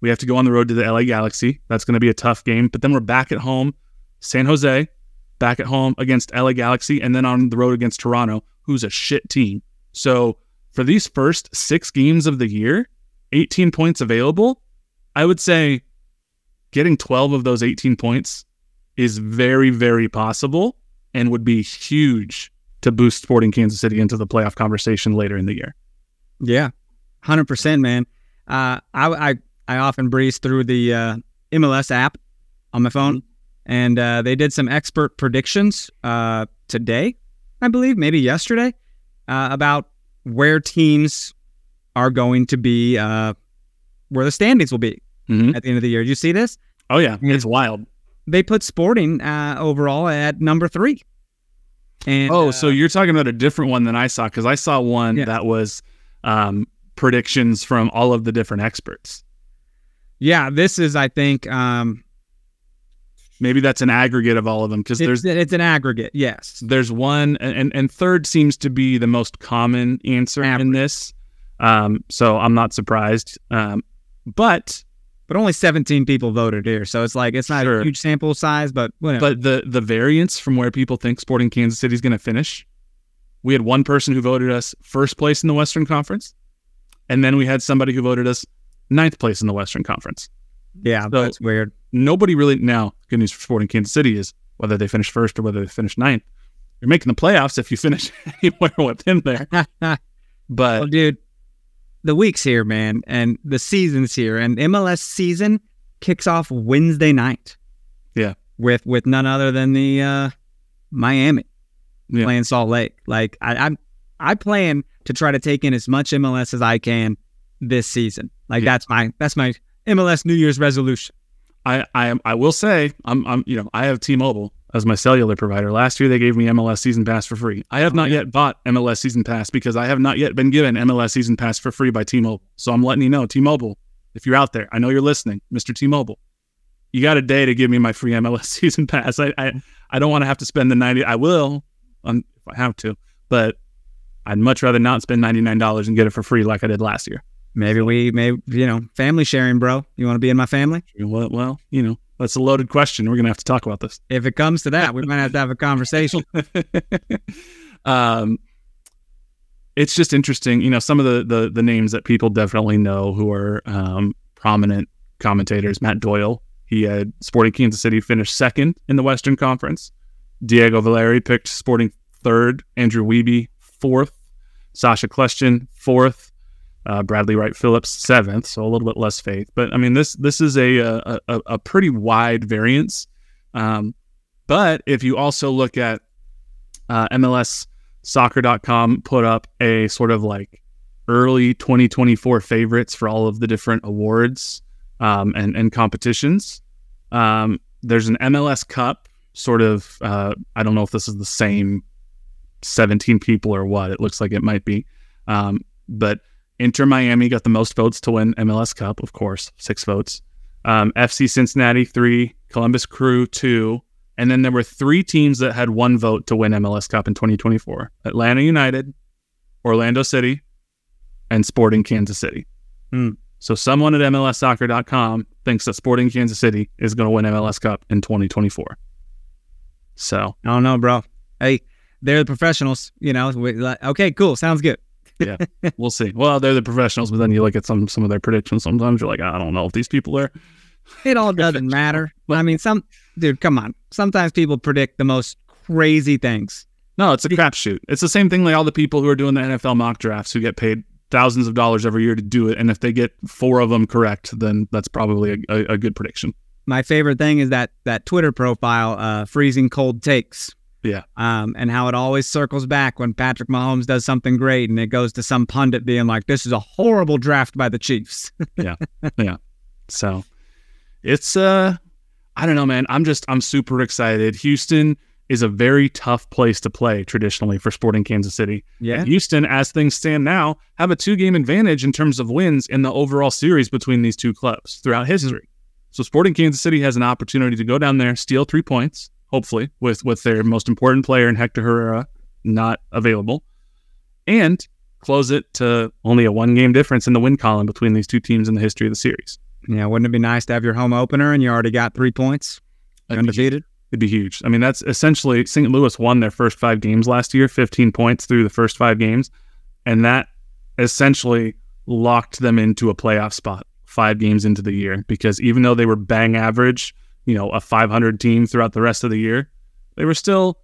B: We have to go on the road to the LA Galaxy. That's going to be a tough game. But then we're back at home, San Jose, back at home against LA Galaxy, and then on the road against Toronto, who's a shit team. So for these first six games of the year, 18 points available, I would say getting 12 of those 18 points is very, very possible and would be huge to boost Sporting Kansas City into the playoff conversation later in the year.
C: Yeah, 100%, man. Uh, I, I, I often breeze through the uh, MLS app on my phone, and uh, they did some expert predictions uh, today, I believe, maybe yesterday, uh, about where teams are going to be, uh, where the standings will be mm-hmm. at the end of the year. Did you see this?
B: Oh yeah, it's wild.
C: They put Sporting uh, overall at number three.
B: And, oh, uh, so you're talking about a different one than I saw because I saw one yeah. that was um, predictions from all of the different experts.
C: Yeah, this is, I think, um,
B: maybe that's an aggregate of all of them because there's
C: it's an aggregate yes
B: there's one and and third seems to be the most common answer Average. in this um, so i'm not surprised um, but
C: but only 17 people voted here so it's like it's not sure. a huge sample size but whatever.
B: but the the variance from where people think sporting kansas city is going to finish we had one person who voted us first place in the western conference and then we had somebody who voted us ninth place in the western conference
C: yeah so that's weird
B: nobody really now good news for Sporting Kansas City is whether they finish first or whether they finish ninth. You're making the playoffs if you finish anywhere within there. but
C: well, dude, the week's here, man, and the season's here, and MLS season kicks off Wednesday night.
B: Yeah,
C: with with none other than the uh, Miami yeah. playing Salt Lake. Like I, I'm, I plan to try to take in as much MLS as I can this season. Like yeah. that's my that's my MLS New Year's resolution.
B: I I I will say I'm I'm you know I have T-Mobile as my cellular provider. Last year they gave me MLS season pass for free. I have not yet bought MLS season pass because I have not yet been given MLS season pass for free by T-Mobile. So I'm letting you know, T-Mobile, if you're out there, I know you're listening, Mr. T-Mobile. You got a day to give me my free MLS season pass. I I, I don't want to have to spend the 90 I will um, if I have to, but I'd much rather not spend $99 and get it for free like I did last year.
C: Maybe we maybe you know family sharing, bro. You want to be in my family?
B: Well, well, you know that's a loaded question. We're gonna have to talk about this.
C: If it comes to that, we might have to have a conversation.
B: um, it's just interesting, you know, some of the the, the names that people definitely know who are um, prominent commentators. Matt Doyle, he had Sporting Kansas City finish second in the Western Conference. Diego Valeri picked Sporting third. Andrew Wiebe fourth. Sacha Kljestan fourth uh, Bradley Wright Phillips seventh, so a little bit less faith. But I mean, this this is a a, a pretty wide variance. Um, but if you also look at uh, MLSsoccer.com, put up a sort of like early 2024 favorites for all of the different awards um, and and competitions. Um, there's an MLS Cup, sort of. Uh, I don't know if this is the same 17 people or what. It looks like it might be, um, but Inter Miami got the most votes to win MLS Cup, of course, six votes. Um, FC Cincinnati, three. Columbus Crew, two. And then there were three teams that had one vote to win MLS Cup in 2024 Atlanta United, Orlando City, and Sporting Kansas City.
C: Hmm.
B: So someone at MLSsoccer.com thinks that Sporting Kansas City is going to win MLS Cup in 2024. So
C: I don't know, bro. Hey, they're the professionals. You know. We, like, okay, cool. Sounds good.
B: Yeah, we'll see. Well, they're the professionals, but then you look at some some of their predictions. Sometimes you're like, I don't know if these people are.
C: It all doesn't matter. I mean, some dude, come on. Sometimes people predict the most crazy things.
B: No, it's a crapshoot. It's the same thing like all the people who are doing the NFL mock drafts who get paid thousands of dollars every year to do it, and if they get four of them correct, then that's probably a, a, a good prediction.
C: My favorite thing is that that Twitter profile, uh, freezing cold takes.
B: Yeah.
C: Um, and how it always circles back when Patrick Mahomes does something great and it goes to some pundit being like, this is a horrible draft by the Chiefs.
B: yeah. Yeah. So it's, uh, I don't know, man. I'm just, I'm super excited. Houston is a very tough place to play traditionally for Sporting Kansas City.
C: Yeah.
B: And Houston, as things stand now, have a two game advantage in terms of wins in the overall series between these two clubs throughout history. So Sporting Kansas City has an opportunity to go down there, steal three points, hopefully, with with their most important player in Hector Herrera not available, and close it to only a one game difference in the win column between these two teams in the history of the series.
C: Yeah, wouldn't it be nice to have your home opener and you already got three points,
B: That'd be
C: undefeated?
B: It'd be huge. I mean, that's essentially St. Louis won their first five games last year, 15 points through the first five games. And that essentially locked them into a playoff spot five games into the year because even though they were bang average, you know, a 500 team throughout the rest of the year, they were still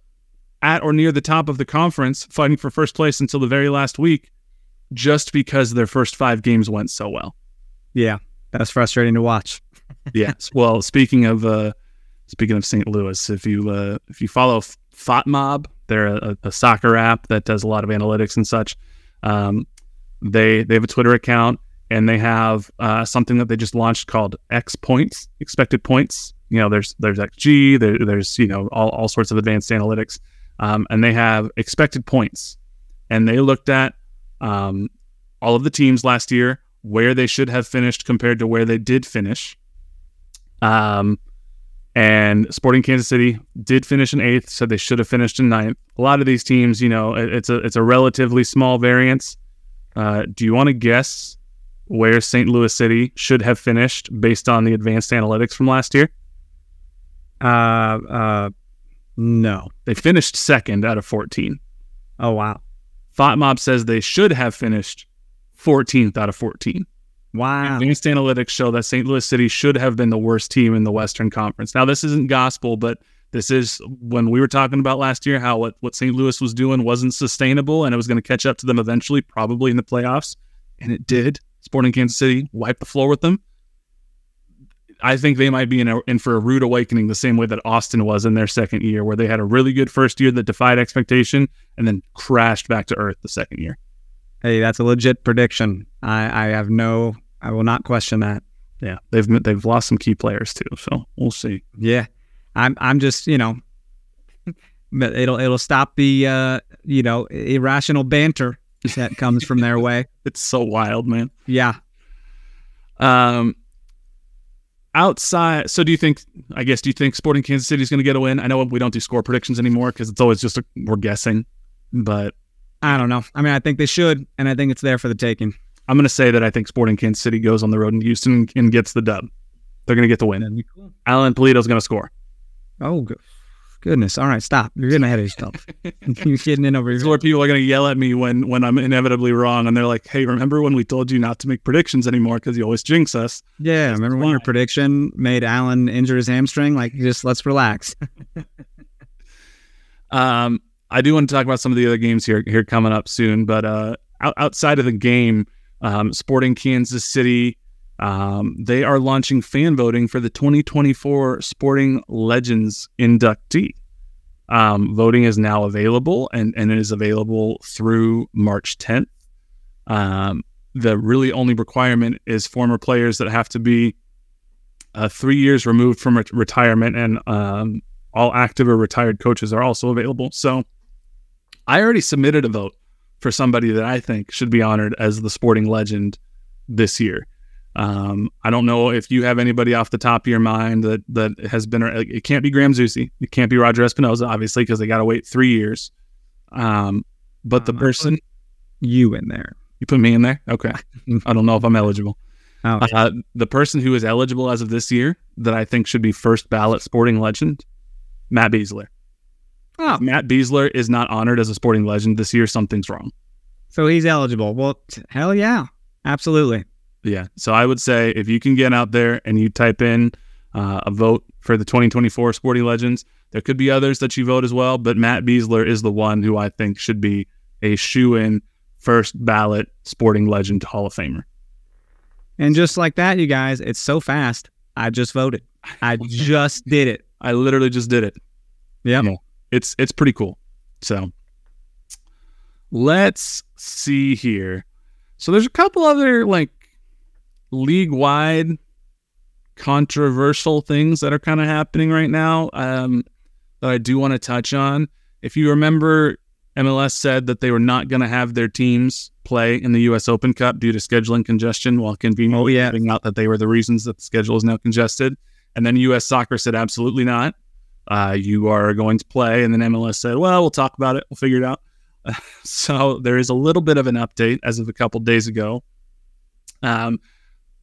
B: at or near the top of the conference fighting for first place until the very last week just because their first five games went so well.
C: Yeah, that's frustrating to watch.
B: yes. Well, speaking of uh, speaking of St. Louis, if you uh, if you follow FotMob, they're a, a, soccer app that does a lot of analytics and such. Um, they they have a Twitter account and they have uh, something that they just launched called X Points, expected points. You know, there's there's XG, there, there's you know all, all sorts of advanced analytics, um, and they have expected points, and they looked at um, all of the teams last year where they should have finished compared to where they did finish. Um, and Sporting Kansas City did finish in eighth, said they should have finished in ninth. A lot of these teams, you know, it's a it's a relatively small variance. Uh, do you want to guess where St. Louis City should have finished based on the advanced analytics from last year?
C: Uh, uh, no.
B: They finished second out of 14.
C: Oh, wow.
B: FotMob says they should have finished 14th out of 14.
C: Wow.
B: Advanced analytics show that St. Louis City should have been the worst team in the Western Conference. Now, this isn't gospel, but this is when we were talking about last year how what, what St. Louis was doing wasn't sustainable and it was going to catch up to them eventually, probably in the playoffs. And it did. Sporting Kansas City wiped the floor with them. I think they might be in, a, in for a rude awakening the same way that Austin was in their second year, where they had a really good first year that defied expectation and then crashed back to earth the second year.
C: Hey, that's a legit prediction. I, I have no, I will not question that.
B: Yeah, they've they've lost some key players too, so we'll see.
C: Yeah, I'm I'm just you know, it'll it'll stop the uh, you know irrational banter that comes from their way.
B: It's so wild, man.
C: Yeah.
B: Um. Outside, so do you think? I guess do you think Sporting Kansas City is going to get a win? I know we don't do score predictions anymore because it's always just a, we're guessing, but
C: I don't know. I mean, I think they should, and I think it's there for the taking.
B: I'm going to say that I think Sporting Kansas City goes on the road in Houston and gets the dub. They're going to get the win.
C: Cool.
B: Alan Pulido's going to score.
C: Oh, good. Goodness! All right, stop. You're getting ahead of yourself. You're getting in over here.
B: where people are going to yell at me when when I'm inevitably wrong, and they're like, "Hey, remember when we told you not to make predictions anymore because you always jinx us?"
C: Yeah, remember when your prediction made Allen injure his hamstring? Like, just let's relax.
B: Um, I do want to talk about some of the other games here here coming up soon, but uh, out, outside of the game, um, Sporting Kansas City, um, they are launching fan voting for the 2024 Sporting Legends inductee. Um, voting is now available, and and it is available through March 10th. Um, the really only requirement is former players that have to be uh, three years removed from ret- retirement, and um, all active or retired coaches are also available. So I already submitted a vote for somebody that I think should be honored as the sporting legend this year. Um, I don't know if you have anybody off the top of your mind that that has been. It can't be Graham Zusi. It can't be Roger Espinoza, obviously, because they got to wait three years. Um, but the
C: Um,
B: person
C: You in there?
B: you put me in there, okay. I don't know if I'm eligible.
C: Oh.
B: Uh, the person who is eligible as of this year that I think should be first ballot sporting legend, Matt Besler.
C: Oh.
B: If Matt Besler is not honored as a sporting legend this year. Something's wrong.
C: So he's eligible. Well, t- hell yeah, absolutely.
B: Yeah. So I would say if you can get out there and you type in uh, a vote for the 2024 Sporting Legends, there could be others that you vote as well, but Matt Besler is the one who I think should be a shoe in first ballot Sporting Legend Hall of Famer.
C: And just like that, you guys, it's so fast. I just voted. I just did it.
B: I literally just did it.
C: Yep.
B: Yeah. It's it's pretty cool. So let's see here. So there's a couple other like league wide controversial things that are kind of happening right now um, that I do want to touch on. If you remember, MLS said that they were not going to have their teams play in the U.S. Open Cup due to scheduling congestion, while conveniently
C: Oh, yeah.
B: pointing out that they were the reasons that the schedule is now congested. And then U.S. Soccer said absolutely not. Uh, you are going to play, and then MLS said, "Well, we'll talk about it. We'll figure it out." so there is a little bit of an update as of a couple days ago. Um,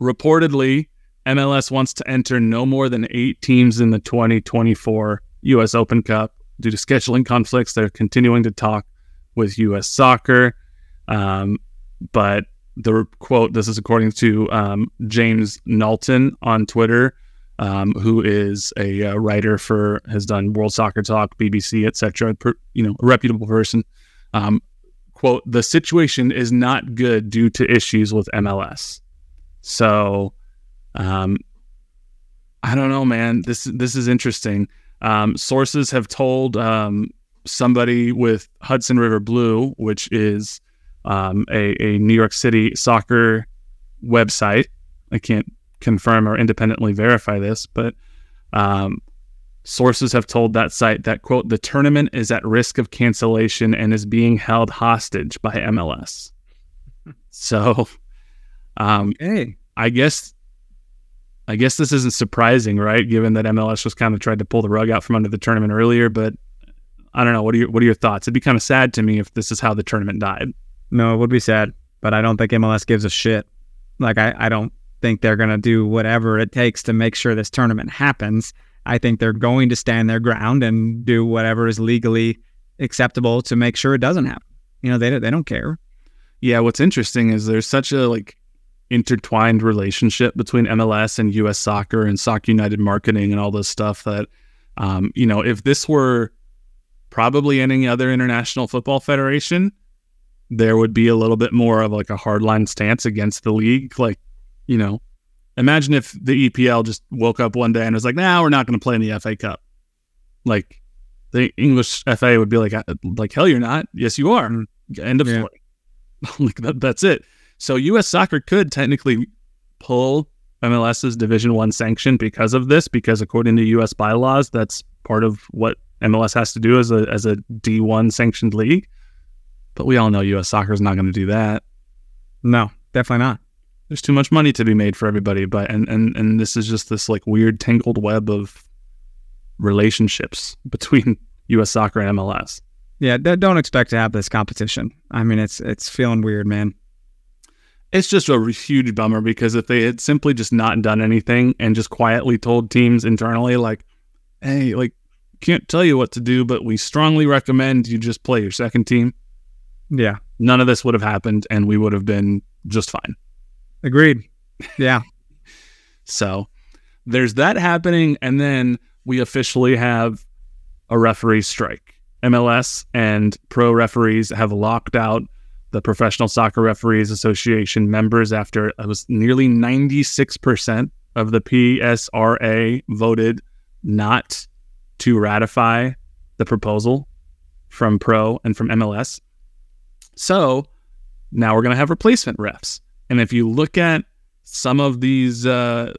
B: reportedly, MLS wants to enter no more than eight teams in the 2024 U.S. Open Cup due to scheduling conflicts. They're continuing to talk with U.S. Soccer, um, but the quote this is according to um, James Knowlton on Twitter, um, who is a uh, writer for has done World Soccer Talk, BBC, etc. You know, a reputable person. Um, quote: The situation is not good due to issues with MLS. So, um, I don't know, man. This this is interesting. Um, sources have told um, somebody with Hudson River Blue, which is um, a, a New York City soccer website. I can't confirm or independently verify this, but um, sources have told that site that, quote, the tournament is at risk of cancellation and is being held hostage by MLS. so um,
C: Hey,
B: I guess I guess this isn't surprising, right? Given that MLS just kind of tried to pull the rug out from under the tournament earlier, but I don't know. What are your what are your thoughts? It'd be kind of sad to me if this is how the tournament died.
C: no, it would be sad, but I don't think MLS gives a shit. Like I, I don't think they're gonna do whatever it takes to make sure this tournament happens. I think they're going to stand their ground and do whatever is legally acceptable to make sure it doesn't happen. You know, they they don't care.
B: Yeah, what's interesting is there's such a like intertwined relationship between MLS and US soccer and Soccer United marketing and all this stuff that um, you know, if this were probably any other international football federation, there would be a little bit more of like a hardline stance against the league. Like, you know, imagine if the EPL just woke up one day and was like, nah, we're not going to play in the FA Cup. Like, the English FA would be like, "Uh, like hell, you're not. Yes, you are. End of
C: Yeah.
B: story. like that, that's it. So U.S. Soccer could technically pull MLS's Division One sanction because of this, because according to U.S. bylaws, that's part of what MLS has to do as a as a D1 sanctioned league. But we all know U.S. Soccer is not going to do that.
C: No, definitely not.
B: There's too much money to be made for everybody. But and and and this is just this like weird tangled web of relationships between U.S. Soccer and MLS.
C: Yeah, don't expect to have this competition. I mean, it's it's feeling weird, man.
B: It's just a huge bummer because if they had simply just not done anything and just quietly told teams internally like hey like can't tell you what to do but we strongly recommend you just play your second team
C: Yeah,
B: none of this would have happened and we would have been just fine.
C: Agreed. Yeah,
B: so there's that happening and then we officially have a referee strike. Mls and pro referees have locked out the Professional Soccer Referees Association members after it was nearly 96% of the PSRA voted not to ratify the proposal from Pro and from MLS. So now we're going to have replacement refs. And if you look at some of these uh,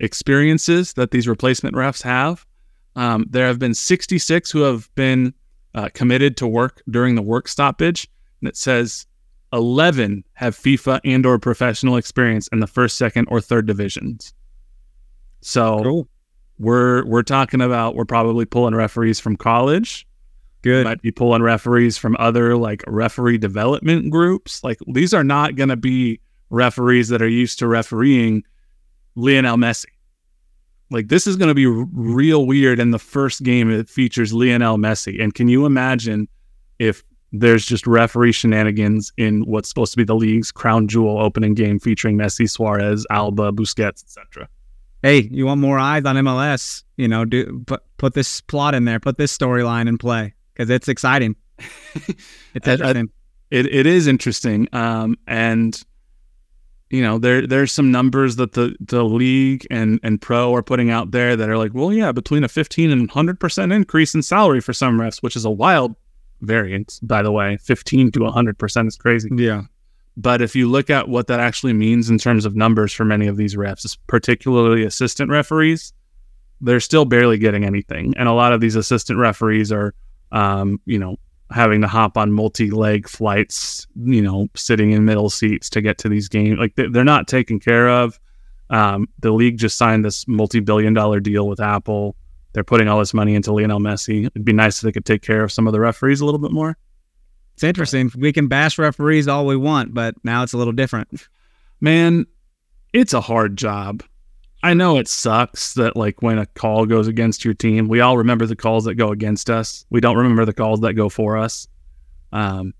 B: experiences that these replacement refs have, um, there have been 66 who have been uh, committed to work during the work stoppage and it says 11 have FIFA and or professional experience in the first, second, or third divisions. So
C: cool.
B: we're we're talking about we're probably pulling referees from college.
C: Good.
B: Might be pulling referees from other like referee development groups. Like these are not going to be referees that are used to refereeing Lionel Messi. Like this is going to be r- real weird in the first game it features Lionel Messi. And can you imagine if there's just referee shenanigans in what's supposed to be the league's crown jewel opening game featuring Messi, Suarez, Alba, Busquets, etc.
C: Hey, you want more eyes on MLS? You know, do put put this plot in there, put this storyline in play because it's exciting. it's
B: I- I-
C: interesting.
B: It it is interesting. Um, and you know there there's some numbers that the the league and and pro are putting out there that are like, well, yeah, between a 15 and 100 percent increase in salary for some refs, which is a wild variance, by the way. 15 to 100 percent is crazy.
C: yeah.
B: But if you look at what that actually means in terms of numbers for many of these refs, particularly assistant referees, they're still barely getting anything. And a lot of these assistant referees are, um, you know, having to hop on multi-leg flights, you know, sitting in middle seats to get to these games. Like they- they're not taken care of. Um, the league just signed this multi-billion-dollar deal with Apple. They're putting all this money into Lionel Messi. It'd be nice if they could take care of some of the referees a little bit more.
C: It's interesting. We can bash referees all we want, but now it's a little different.
B: man, it's a hard job. I know it sucks that like when a call goes against your team, we all remember the calls that go against us. We don't remember the calls that go for us. Um,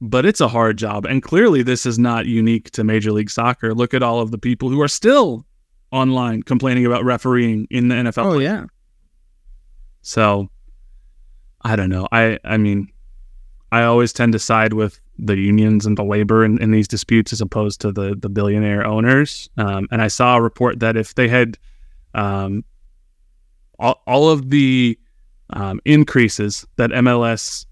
B: but it's a hard job, and clearly this is not unique to Major League Soccer. Look at all of the people who are still online complaining about refereeing in the NFL.
C: Oh yeah.
B: So I don't know. I I mean, I always tend to side with the unions and the labor in, in these disputes as opposed to the the billionaire owners. Um, and I saw a report that if they had um, all, all of the um, increases that MLS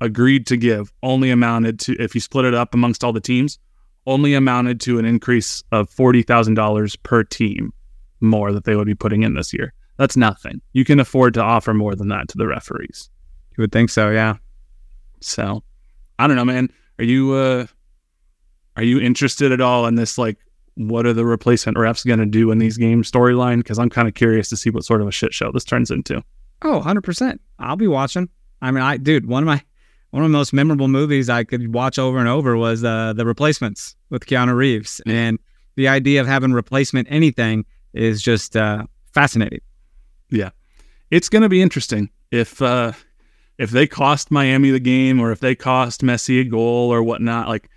B: agreed to give only amounted to if you split it up amongst all the teams only amounted to an increase of $40,000 per team more that they would be putting in this year. That's nothing. You can afford to offer more than that to the referees.
C: You would think so, yeah.
B: So, I don't know, man. Are you uh are you interested at all in this like what are the replacement refs going to do in these games storyline because I'm kind of curious to see what sort of a shit show this turns into.
C: Oh, 100%. I'll be watching. I mean, I dude, one of my one of the most memorable movies I could watch over and over was uh, The Replacements with Keanu Reeves. And the idea of having replacement anything is just uh, fascinating.
B: Yeah, it's going to be interesting if uh if they cost Miami the game or if they cost Messi a goal or whatnot. Like,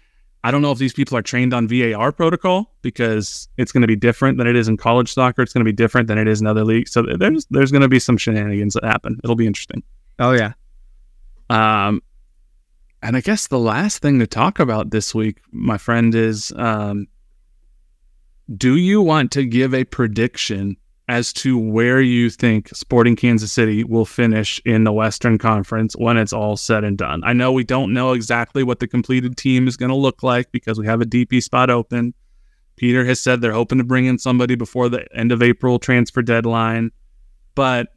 B: I don't know if these people are trained on VAR protocol because it's going to be different than it is in college soccer. It's going to be different than it is in other leagues. So there's there's going to be some shenanigans that happen. It'll be interesting.
C: Oh, yeah.
B: Um, and I guess the last thing to talk about this week, my friend, is um, do you want to give a prediction as to where you think Sporting Kansas City will finish in the Western Conference when it's all said and done? I know we don't know exactly what the completed team is going to look like because we have a DP spot open. Peter has said they're hoping to bring in somebody before the end of April transfer deadline, but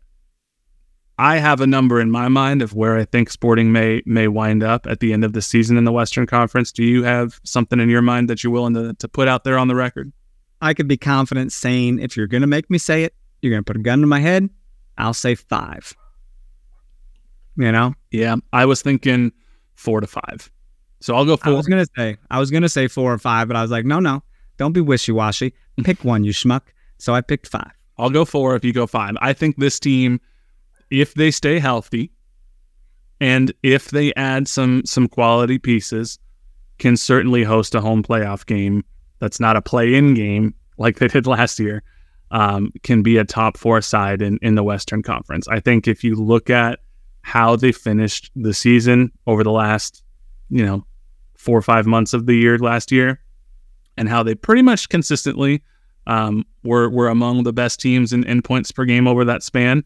B: I have a number in my mind of where I think Sporting may may wind up at the end of the season in the Western Conference. Do you have something in your mind that you're willing to, to put out there on the record?
C: I could be confident saying if you're going to make me say it, you're going to put a gun to my head, I'll say five. You know?
B: Yeah, I was thinking four to five. So I'll go four.
C: I was going to say, I was going to say four or five, but I was like, no, no, don't be wishy washy. Pick one, you schmuck. So I picked five.
B: I'll go four if you go five. I think this team, if they stay healthy, and if they add some some quality pieces, can certainly host a home playoff game. That's not a play-in game like they did last year. Um, can be a top four side in in the Western Conference. I think if you look at how they finished the season over the last, you know, four or five months of the year last year, and how they pretty much consistently um, were were among the best teams in, in points per game over that span.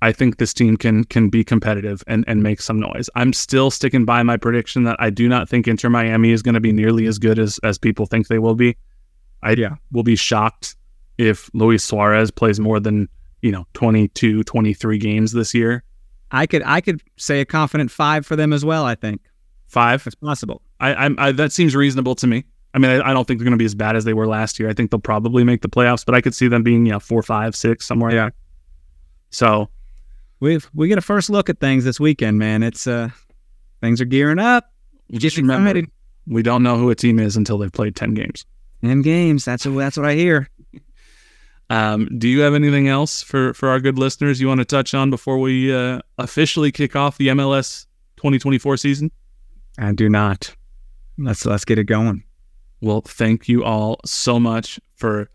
B: I think this team can can be competitive and, and make some noise. I'm still sticking by my prediction that I do not think Inter Miami is going to be nearly as good as as people think they will be. I
C: Yeah.
B: will be shocked if Luis Suarez plays more than, you know, 22, 23 games this year.
C: I could I could say a confident five for them as well, I think.
B: Five.
C: It's possible.
B: I, I'm I, that seems reasonable to me. I mean, I, I don't think they're going to be as bad as they were last year. I think they'll probably make the playoffs, but I could see them being, you know, four, five, six, somewhere.
C: Yeah.
B: there. So
C: We've we get a first look at things this weekend, man. It's uh things are gearing up.
B: just remember,
C: excited.
B: We don't know who a team is until they've played 10 games.
C: M games. That's what, that's what I hear.
B: Um, do you have anything else for, for our good listeners you want to touch on before we uh, officially kick off the MLS 2024 season?
C: I do not. Let's let's get it going.
B: Well, thank you all so much for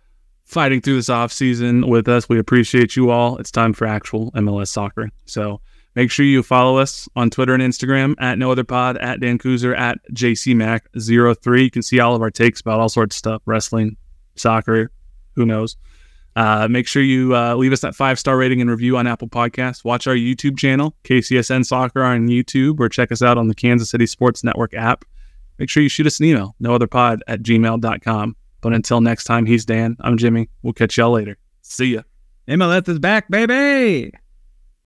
B: fighting through this off season with us. We appreciate you all. It's time for actual MLS soccer. So make sure you follow us on Twitter and Instagram at no other pod, at Dan Kooser, at JCMac03. You can see all of our takes about all sorts of stuff, wrestling, soccer, who knows. Uh, make sure you uh, leave us that five star rating and review on Apple Podcasts. Watch our YouTube channel, KCSN Soccer on YouTube, or check us out on the Kansas City Sports Network app. Make sure you shoot us an email, nootherpod at gmail.com. But until next time, he's Dan. I'm Jimmy. We'll catch y'all later. See ya.
C: MLS is back, baby.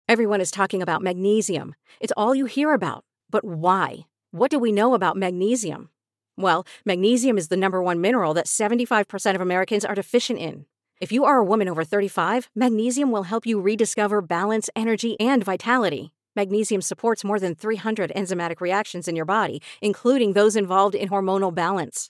D: Everyone is talking about magnesium. It's all you hear about. But why? What do we know about magnesium? Well, magnesium is the number one mineral that 75% of Americans are deficient in. If you are a woman over 35, magnesium will help you rediscover balance, energy, and vitality. Magnesium supports more than 300 enzymatic reactions in your body, including those involved in hormonal balance.